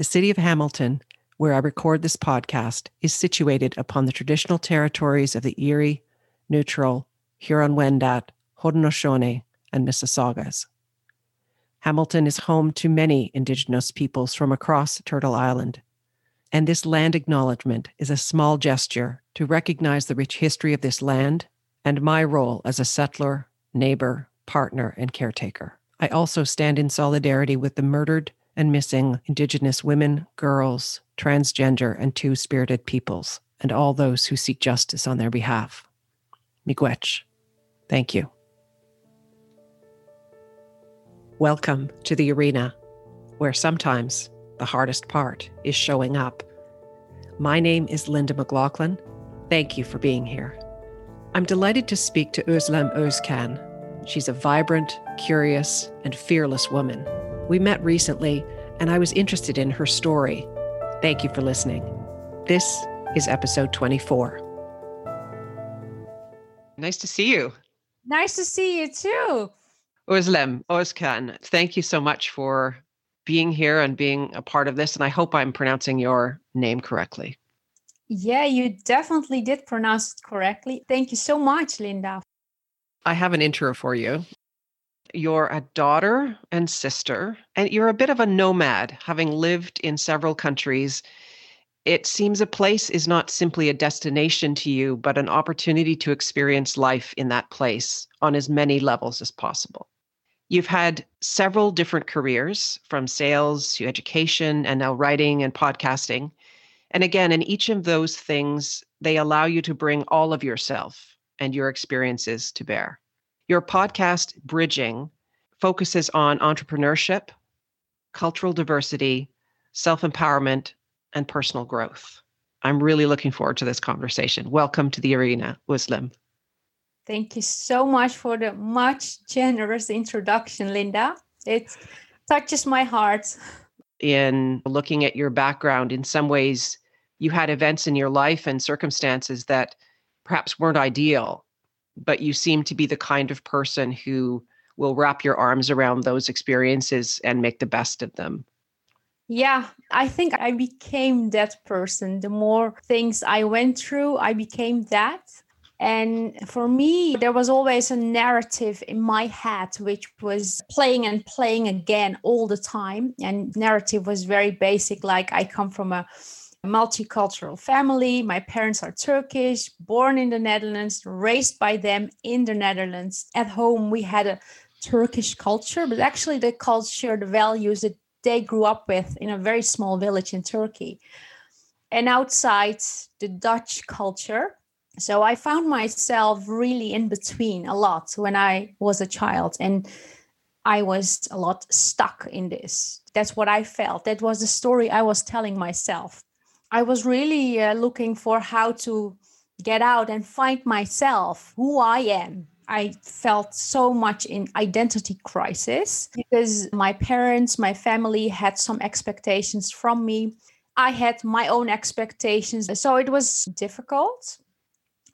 The city of Hamilton, where I record this podcast, is situated upon the traditional territories of the Erie, Neutral, Huron Wendat, Haudenosaunee, and Mississaugas. Hamilton is home to many Indigenous peoples from across Turtle Island. And this land acknowledgement is a small gesture to recognize the rich history of this land and my role as a settler, neighbor, partner, and caretaker. I also stand in solidarity with the murdered and missing Indigenous women, girls, transgender, and two spirited peoples, and all those who seek justice on their behalf. Miigwech. Thank you. Welcome to the arena, where sometimes the hardest part is showing up. My name is Linda McLachlan. Thank you for being here. I'm delighted to speak to Özlem Özkan. She's a vibrant, curious, and fearless woman. We met recently, and I was interested in her story. Thank you for listening. This is episode 24. Nice to see you. Nice to see you too. Özlem Özkan, thank you so much for being here and being a part of this. And I hope I'm pronouncing your name correctly. Yeah, you definitely did pronounce it correctly. Thank you so much, Linda. I have an intro for you. You're a daughter and sister, and you're a bit of a nomad, having lived in several countries. It seems a place is not simply a destination to you, but an opportunity to experience life in that place on as many levels as possible. You've had several different careers from sales to education and now writing and podcasting. And again, in each of those things, they allow you to bring all of yourself and your experiences to bear. Your podcast, Bridging, focuses on entrepreneurship, cultural diversity, self empowerment, and personal growth. I'm really looking forward to this conversation. Welcome to the arena, Özlem. Thank you so much for the much generous introduction, Linda. It touches my heart. In looking at your background, in some ways, you had events in your life and circumstances that perhaps weren't ideal, but you seem to be the kind of person who will wrap your arms around those experiences and make the best of them. Yeah, I think I became that person. The more things I went through, I became that. And for me, there was always a narrative in my head, which was playing and playing again all the time. And narrative was very basic, like I come from a multicultural family. My parents are Turkish, born in the Netherlands, raised by them in the Netherlands. At home, we had a Turkish culture, but actually, the culture, the values that they grew up with in a very small village in Turkey. And outside, the Dutch culture so I found myself really in between a lot when I was a child. And I was a lot stuck in this. That's what I felt. That was the story I was telling myself. I was really uh, looking for how to get out and find myself, who I am. I felt so much in identity crisis because my parents, my family had some expectations from me. I had my own expectations. So it was difficult.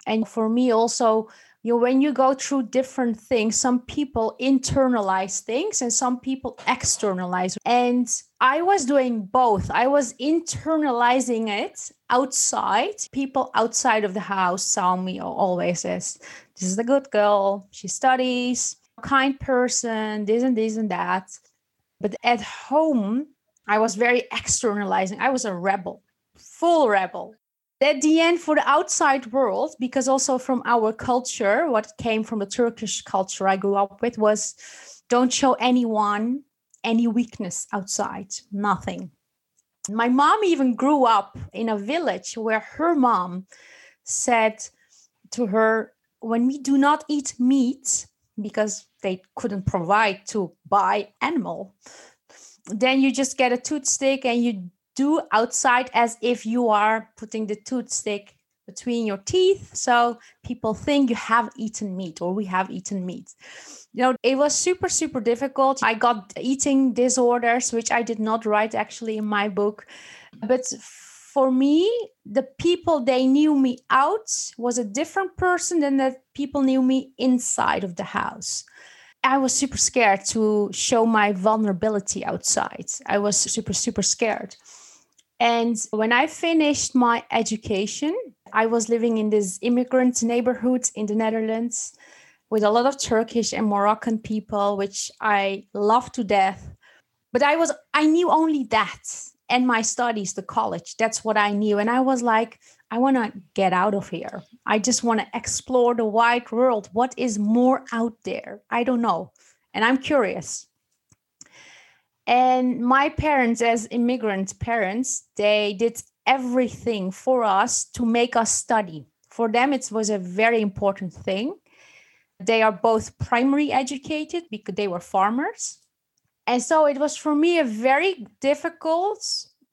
And for me, also, you know, when you go through different things, some people internalize things and some people externalize. And I was doing both. I was internalizing it outside. People outside of the house saw me always as this is a good girl. She studies, kind person, this and this and that. But at home, I was very externalizing. I was a rebel, full rebel at the end for the outside world because also from our culture what came from the turkish culture i grew up with was don't show anyone any weakness outside nothing. My mom even grew up in a village where her mom said to her when we do not eat meat because they couldn't provide to buy animal then you just get a toothstick and you do outside as if you are putting the toothstick between your teeth. So people think you have eaten meat or we have eaten meat. You know, it was super, super difficult. I got eating disorders, which I did not write actually in my book. But for me, the people they knew me out was a different person than the people knew me inside of the house. I was super scared to show my vulnerability outside. I was super, super scared. And when I finished my education, I was living in this immigrant neighborhood in the Netherlands with a lot of Turkish and Moroccan people, which I love to death. But I was, I knew only that and my studies, the college. That's what I knew. And I was like, I want to get out of here. I just want to explore the wide world. What is more out there? I don't know. And I'm curious. And my parents, as immigrant parents, they did everything for us to make us study. For them, it was a very important thing. They are both primary educated because they were farmers. And so it was for me a very difficult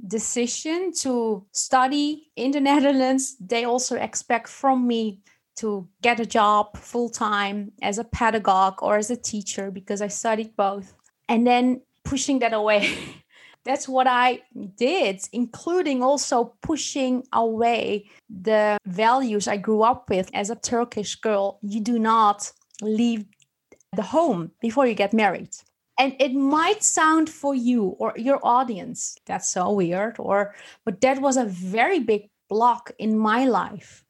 decision to study in the Netherlands. They also expect from me to get a job full time as a pedagogue or as a teacher because I studied both. And then pushing that away. That's what I did, including also pushing away the values I grew up with as a Turkish girl. You do not leave the home before you get married. And it might sound for you or your audience that's so weird, or but that was a very big block in my life.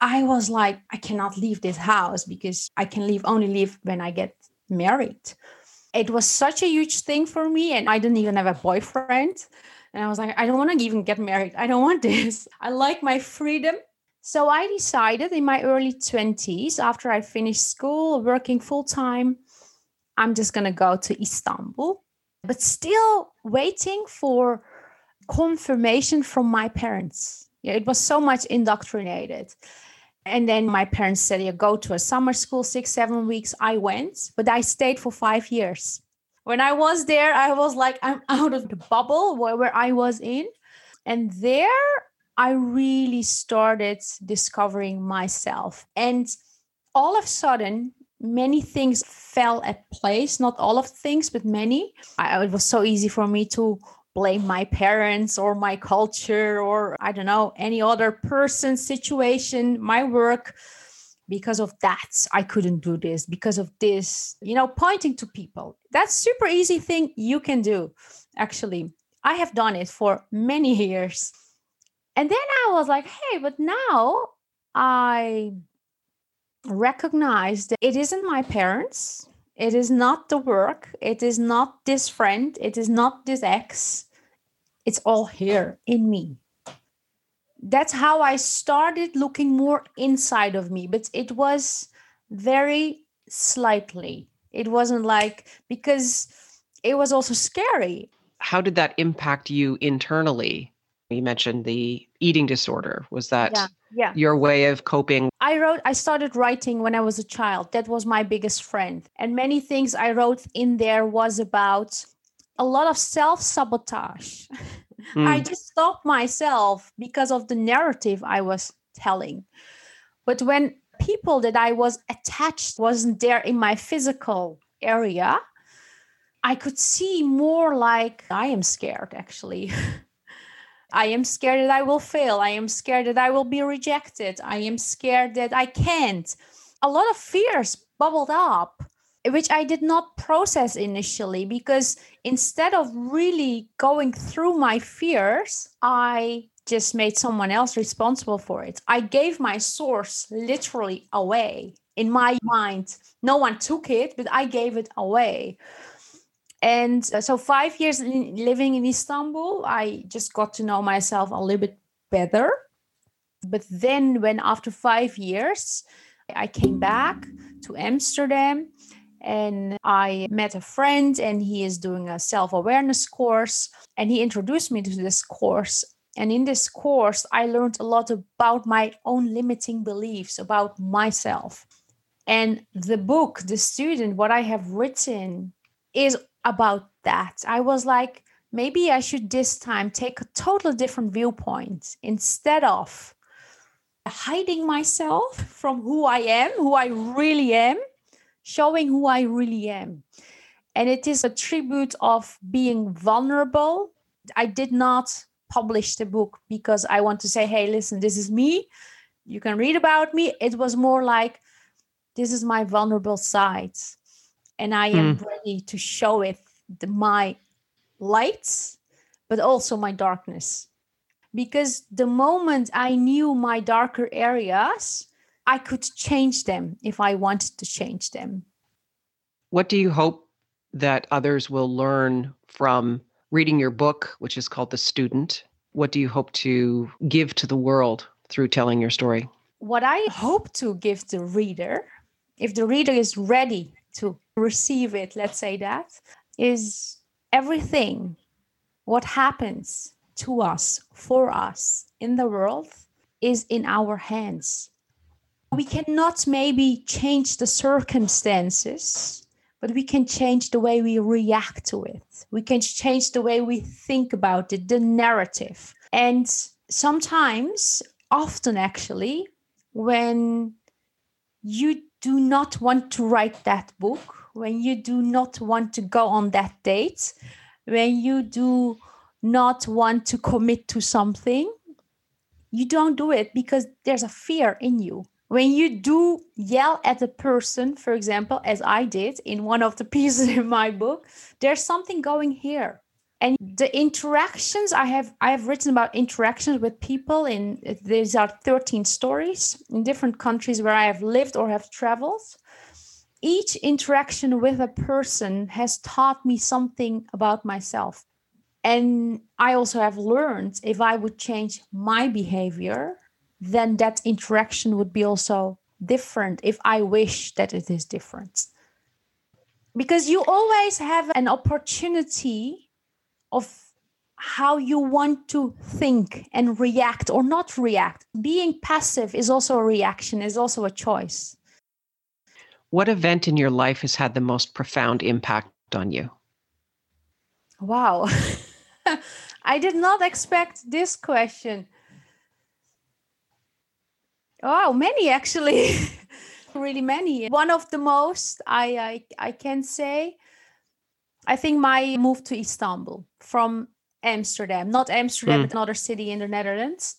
I was like, I cannot leave this house because I can leave only leave when I get married it was such a huge thing for me and i didn't even have a boyfriend. And i was like i don't want to even get married. I don't want this. I like my freedom. So i decided in my early 20s after i finished school working full time i'm just going to go to istanbul. But still waiting for confirmation from my parents. Yeah, it was so much indoctrinated and then my parents said, "You go to a summer school, six, seven weeks." I went, but I stayed for five years. When I was there, I was like, I'm out of the bubble where, where I was in. And there, I really started discovering myself. And all of a sudden, many things fell at place. Not all of things, but many. I, it was so easy for me to blame my parents or my culture or I don't know, any other person, situation, my work. Because of that, I couldn't do this. Because of this, you know, pointing to people. That's super easy thing you can do. Actually, I have done it for many years. And then I was like, hey, but now I recognize that it isn't my parents. It is not the work. It is not this friend. It is not this ex. It's all here in me. That's how i started looking more inside of me but it was very slightly. It wasn't like because it was also scary. How did that impact you internally you mentioned the eating disorder was that yeah, yeah. your way of coping i wrote i started writing when i was a child that was my biggest friend and many things i wrote in there was about a lot of self sabotage. Mm. I just stopped myself because of the narrative I was telling. But when people that I was attached wasn't there in my physical area, I could see more like I am scared actually. I am scared that I will fail. I am scared that I will be rejected. I am scared that I can't. A lot of fears bubbled up which I did not process initially because instead of really going through my fears, I just made someone else responsible for it. I gave my source literally away in my mind. No one took it, but I gave it away. And uh, so, five years living in Istanbul, I just got to know myself a little bit better. But then, when after five years, I came back to Amsterdam, and I met a friend, and he is doing a self awareness course. And he introduced me to this course. And in this course, I learned a lot about my own limiting beliefs about myself. And the book, The Student, what I have written is about that. I was like, maybe I should this time take a total different viewpoint instead of hiding myself from who I am, who I really am, showing who I really am. And it is a tribute of being vulnerable. I did not publish the book because I want to say, hey, listen, this is me. You can read about me. It was more like, this is my vulnerable side. And I am mm. ready to show it the, my lights, but also my darkness. Because the moment I knew my darker areas, I could change them if I wanted to change them. What do you hope that others will learn from reading your book, which is called The Student? What do you hope to give to the world through telling your story? What I hope to give the reader, if the reader is ready to receive it, let's say that, is everything what happens to us, for us in the world, is in our hands. We cannot maybe change the circumstances, but we can change the way we react to it. We can change the way we think about it, the narrative. And sometimes, often actually, when you do not want to write that book, when you do not want to go on that date, when you do not want to commit to something, you don't do it because there's a fear in you. When you do yell at a person, for example, as I did in one of the pieces in my book, there's something going here and the interactions i have i have written about interactions with people in these are 13 stories in different countries where i have lived or have traveled. Each interaction with a person has taught me something about myself. And i also have learned if i would change my behavior then that interaction would be also different if i wish that it is different. Because you always have an opportunity of how you want to think and react or not react. Being passive is also a reaction, is also a choice. What event in your life has had the most profound impact on you? Wow. I did not expect this question. Wow, many actually. really many. One of the most I, I I can say I think my move to Istanbul from Amsterdam, not Amsterdam, mm. but another city in the Netherlands,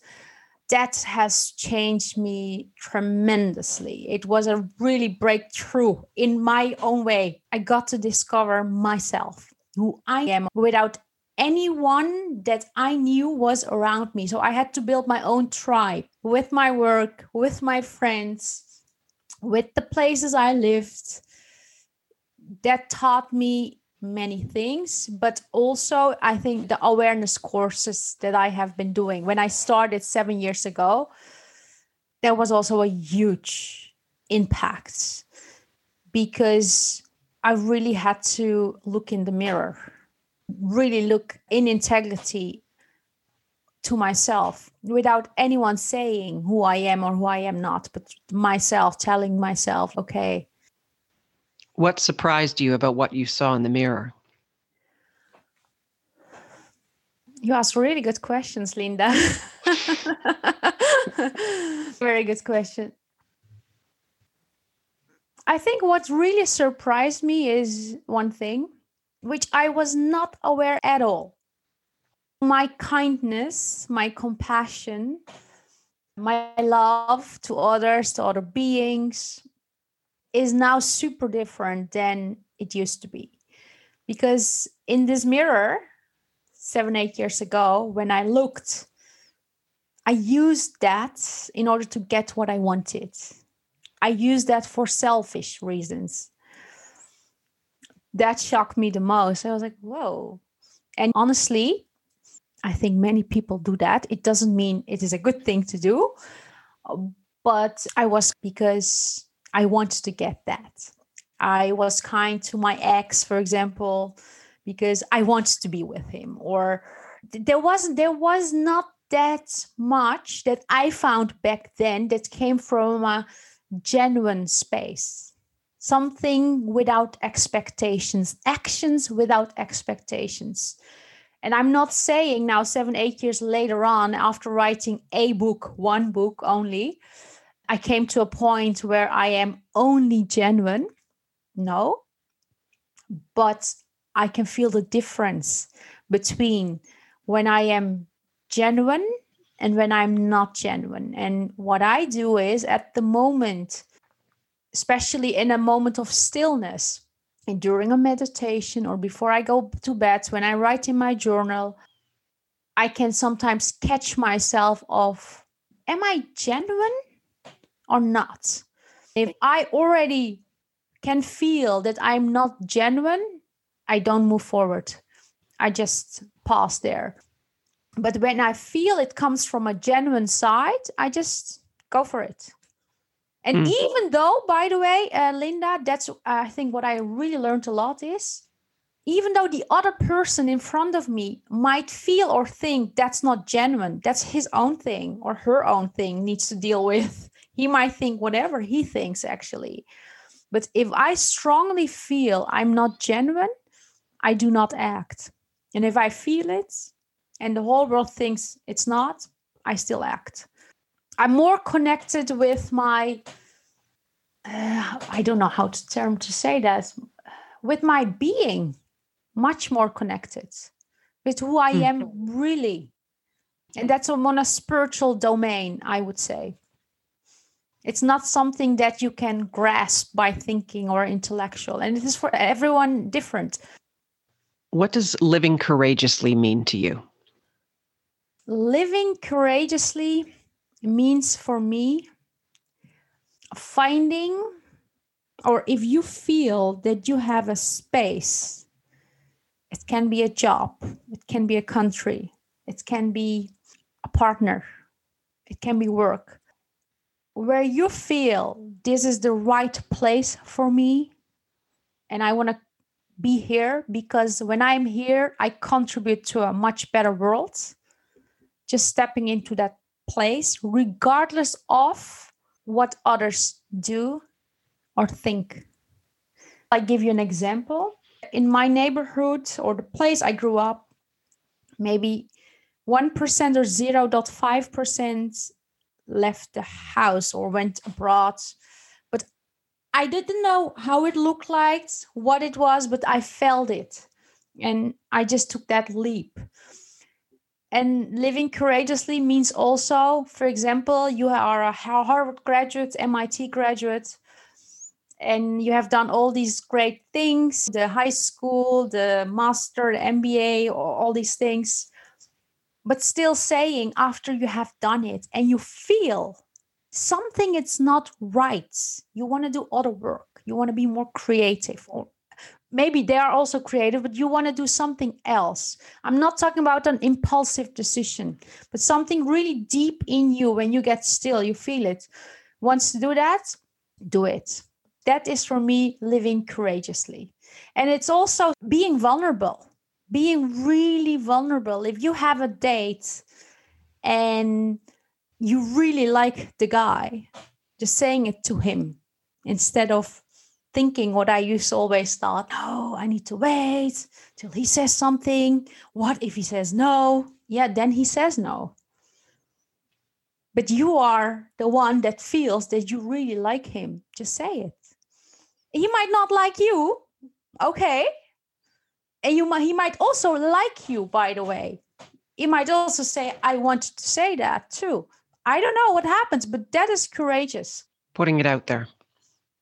that has changed me tremendously. It was a really breakthrough in my own way. I got to discover myself, who I am, without anyone that I knew was around me. So I had to build my own tribe with my work, with my friends, with the places I lived. That taught me many things but also i think the awareness courses that i have been doing when i started 7 years ago there was also a huge impact because i really had to look in the mirror really look in integrity to myself without anyone saying who i am or who i am not but myself telling myself okay what surprised you about what you saw in the mirror? You ask really good questions, Linda. Very good question. I think what really surprised me is one thing, which I was not aware at all. My kindness, my compassion, my love to others, to other beings, is now super different than it used to be. Because in this mirror, seven, eight years ago, when I looked, I used that in order to get what I wanted. I used that for selfish reasons. That shocked me the most. I was like, whoa. And honestly, I think many people do that. It doesn't mean it is a good thing to do, but I was because I wanted to get that. I was kind to my ex, for example, because I wanted to be with him. Or there was there was not that much that I found back then that came from a genuine space. Something without expectations, actions without expectations. And I'm not saying now, seven, eight years later on, after writing a book, one book only, I came to a point where I am only genuine. No. But I can feel the difference between when I am genuine and when I'm not genuine. And what I do is at the moment, especially in a moment of stillness, and during a meditation or before I go to bed, when I write in my journal, I can sometimes catch myself of am I genuine or not? If I already can feel that I'm not genuine, I don't move forward. I just pause there. But when I feel it comes from a genuine side, I just go for it. And mm. even though, by the way, uh, Linda, that's uh, I think what I really learned a lot is even though the other person in front of me might feel or think that's not genuine, that's his own thing or her own thing needs to deal with. He might think whatever he thinks actually. But if I strongly feel I'm not genuine, I do not act. And if I feel it and the whole world thinks it's not, I still act. I'm more connected with my, uh, I don't know how to term to say that, with my being, much more connected with who I am mm. really. And that's on a spiritual domain, I would say. It's not something that you can grasp by thinking or intellectual. And it is for everyone different. What does living courageously mean to you? Living courageously means for me finding, or if you feel that you have a space, it can be a job, it can be a country, it can be a partner, it can be work, where you feel this is the right place for me and I want to be here because when I'm here, I contribute to a much better world. Just stepping into that place, regardless of what others do or think. I give you an example. In my neighborhood or the place I grew up, maybe 1% or 0.5% left the house or went abroad. But I didn't know how it looked like, what it was, but I felt it. And I just took that leap and living courageously means also for example you are a harvard graduate mit graduate and you have done all these great things the high school the master the mba all these things but still saying after you have done it and you feel something it's not right you want to do other work you want to be more creative or maybe they are also creative, but you want to do something else. I'm not talking about an impulsive decision, but something really deep in you when you get still, you feel it. Wants to do that? Do it. That is for me living courageously. And it's also being vulnerable, being really vulnerable. If you have a date and you really like the guy, just saying it to him instead of thinking what I used to always thought, oh, I need to wait till he says something. What if he says no? Yeah, then he says no. But you are the one that feels that you really like him. Just say it. He might not like you. Okay. And you might, he might also like you, by the way. He might also say, I wanted to say that too. I don't know what happens, but that is courageous. Putting it out there.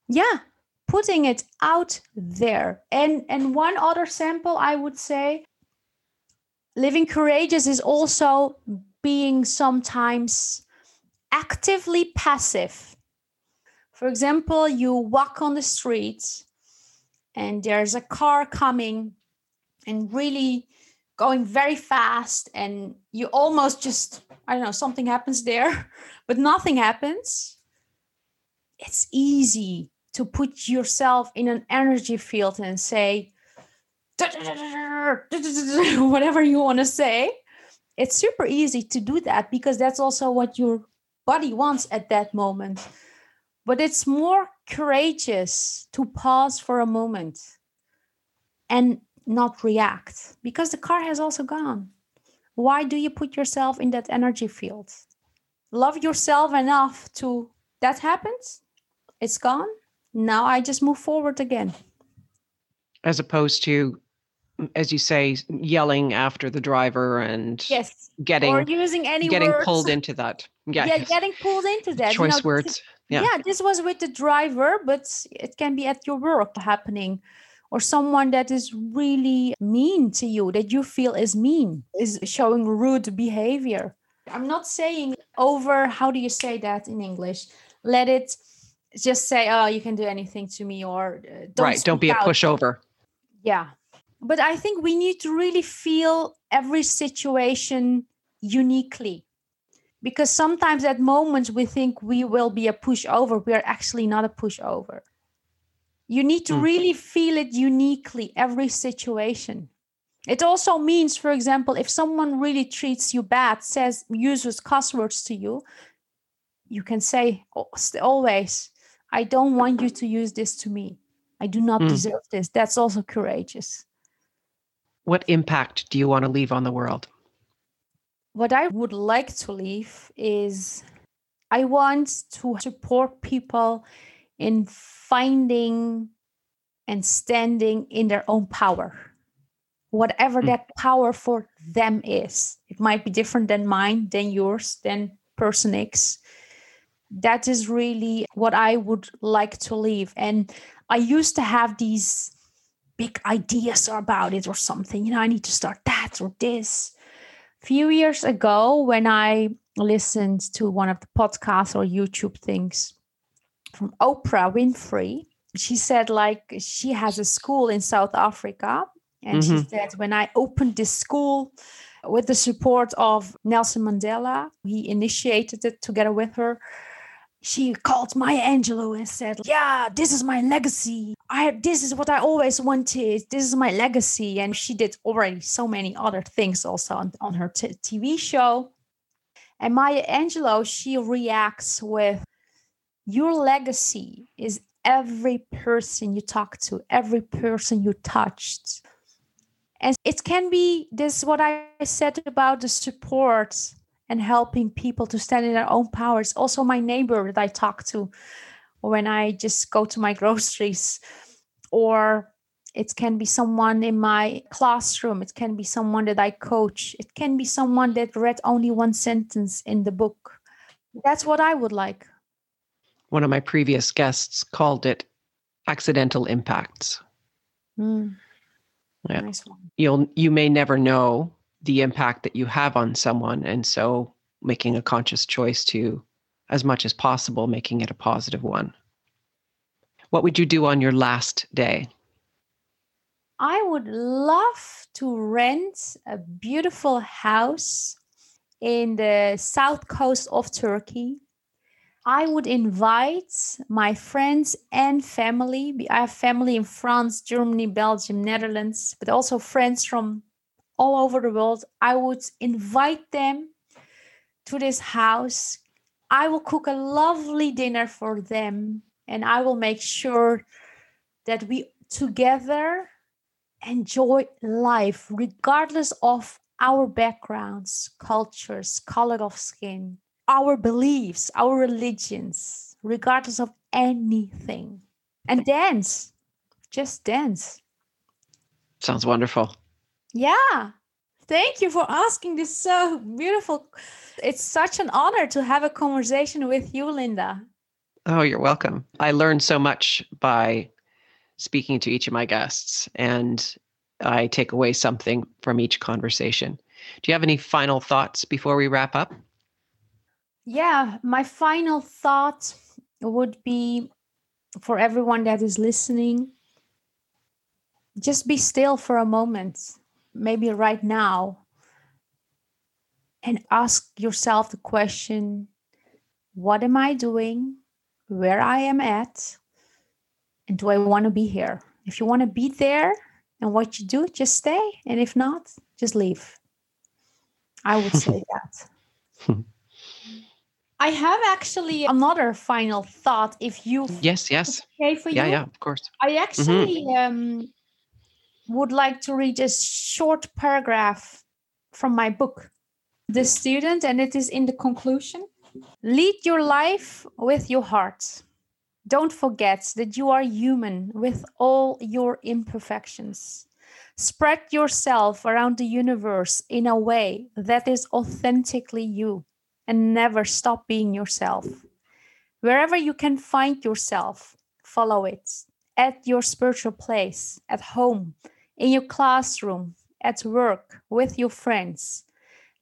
Yeah putting it out there. And and one other sample I would say living courageous is also being sometimes actively passive. For example, you walk on the street and there's a car coming and really going very fast and you almost just I don't know something happens there but nothing happens. It's easy to put yourself in an energy field and say whatever you want to say it's super easy to do that because that's also what your body wants at that moment but it's more courageous to pause for a moment and not react because the car has also gone why do you put yourself in that energy field love yourself enough to that happens it's gone now I just move forward again. As opposed to, as you say, yelling after the driver and yes, getting or using any getting words. pulled into that. Yeah, yeah, getting pulled into that. Choice you know, words. Yeah. yeah, this was with the driver, but it can be at your work happening, or someone that is really mean to you, that you feel is mean, is showing rude behavior. I'm not saying over, how do you say that in English? Let it just say, oh, you can do anything to me, or uh, don't right, don't be out. a pushover. Yeah. But I think we need to really feel every situation uniquely because sometimes at moments we think we will be a pushover we are actually not a pushover you need to mm. really feel it uniquely every situation. It also means for example if someone really treats you bad says uses cuss words to you you can say always i don't want you to use this to me. I do not mm. deserve this. That's also courageous. What impact do you want to leave on the world? What I would like to leave is I want to support people in finding and standing in their own power, whatever mm. that power for them is. It might be different than mine, than yours, than person X. That is really what I would like to leave. And I used to have these big ideas about it or something. You know, I need to start that or this few years ago when I listened to one of the podcasts or YouTube things from Oprah Winfrey, she said like she has a school in South Africa and mm-hmm. she said when I opened this school with the support of Nelson Mandela, he initiated it together with her she called Maya Angelou and said, Yeah, this is my legacy. I this is what I always wanted. This is my legacy. And she did already so many other things also on, on her t- TV show. And Maya Angelou, she reacts with your legacy is every person you talk to, every person you touched. And it can be this what I said about the support and helping people to stand in their own power. It's also my neighbor that I talk to when I just go to my groceries, or it can be someone in my classroom, it can be someone that I coach, it can be someone that read only one sentence in the book. That's what I would like. One of my previous guests called it accidental impacts. Mm. Yeah. Nice You'll you may never know the impact that you have on someone. And so making a conscious choice to, as much as possible, making it a positive one. What would you do on your last day? I would love to rent a beautiful house in the south coast of Turkey. I would invite my friends and family. I have family in France, Germany, Belgium, Netherlands, but also friends from all over the world. I would invite them to this house. I will cook a lovely dinner for them and I will make sure that we together enjoy life regardless of our backgrounds, cultures, color of skin, our beliefs, our religions, regardless of anything. And dance, just dance. Sounds wonderful. Yeah. Thank you for asking this so beautiful. It's such an honor to have a conversation with you, Linda. Oh, you're welcome. I learned so much by speaking to each of my guests, and I take away something from each conversation. Do you have any final thoughts before we wrap up? Yeah, my final thought would be for everyone that is listening just be still for a moment maybe right now and ask yourself the question what am I doing? Where I am at? And do I want to be here? If you want to be there and what you do, just stay. And if not, just leave. I would say that. I have actually another final thought. If you yes, yes, okay for yeah, you, yeah, of course. I actually mm-hmm. um, would like to read a short paragraph from my book, The Student, and it is in the conclusion. Lead your life with your heart. Don't forget that you are human with all your imperfections. Spread yourself around the universe in a way that is authentically you and never stop being yourself. Wherever you can find yourself, follow it at your spiritual place, at home, in your classroom, at work, with your friends.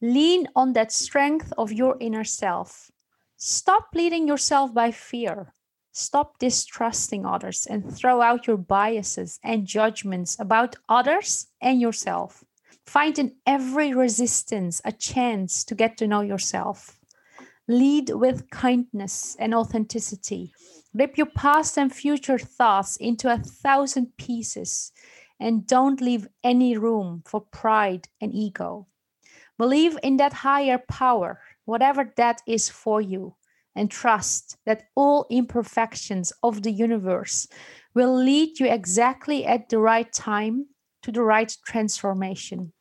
Lean on that strength of your inner self. Stop leading yourself by fear. Stop distrusting others and throw out your biases and judgments about others and yourself. Find in every resistance a chance to get to know yourself. Lead with kindness and authenticity. Rip your past and future thoughts into a thousand pieces and don't leave any room for pride and ego. Believe in that higher power, whatever that is for you, and trust that all imperfections of the universe will lead you exactly at the right time to the right transformation.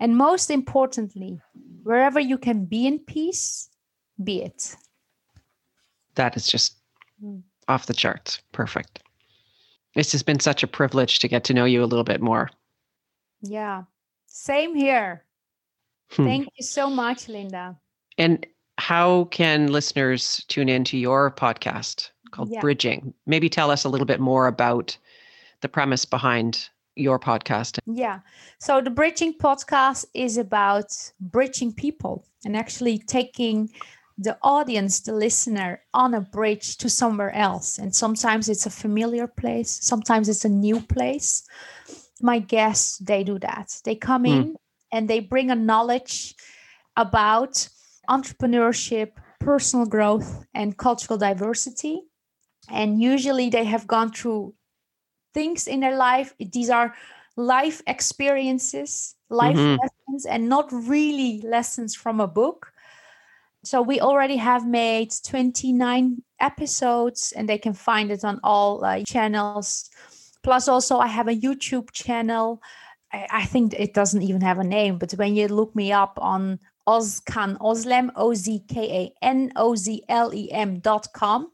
And most importantly, wherever you can be in peace, be it. That is just mm. off the charts. Perfect. This has been such a privilege to get to know you a little bit more. Yeah, same here. Hmm. Thank you so much, Linda. And how can listeners tune into your podcast called yeah. Bridging? Maybe tell us a little bit more about the premise behind your podcast. Yeah. So the Bridging podcast is about bridging people and actually taking the audience, the listener, on a bridge to somewhere else. And sometimes it's a familiar place, sometimes it's a new place. My guests, they do that. They come mm. in and they bring a knowledge about entrepreneurship, personal growth, and cultural diversity. And usually they have gone through things in their life. These are life experiences, life mm-hmm. lessons, and not really lessons from a book so we already have made 29 episodes and they can find it on all uh, channels plus also i have a youtube channel I, I, think it doesn't even have a name but when you look me up on ozkan ozlem o-z-k-a-n-o-z-l-e-m dot com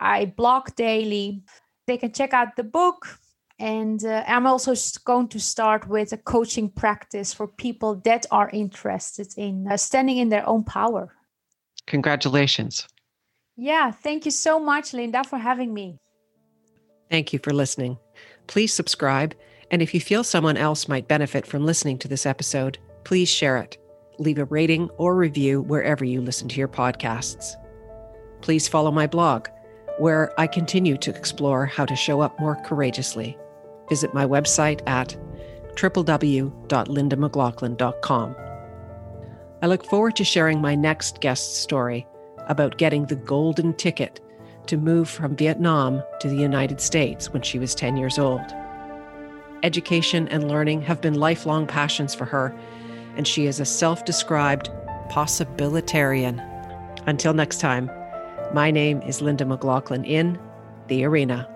i blog daily they can check out the book and uh, i'm also going to start with a coaching practice for people that are interested in uh, standing in their own power Congratulations. Yeah, thank you so much, Linda, for having me. Thank you for listening. Please subscribe. And if you feel someone else might benefit from listening to this episode, please share it. Leave a rating or review wherever you listen to your podcasts. Please follow my blog, where I continue to explore how to show up more courageously. Visit my website at www.lindamclachlan.com. I look forward to sharing my next guest story about getting the golden ticket to move from Vietnam to the United States when she was 10 years old. Education and learning have been lifelong passions for her, and she is a self described possibilitarian. Until next time, my name is Linda McLachlan in The Arena.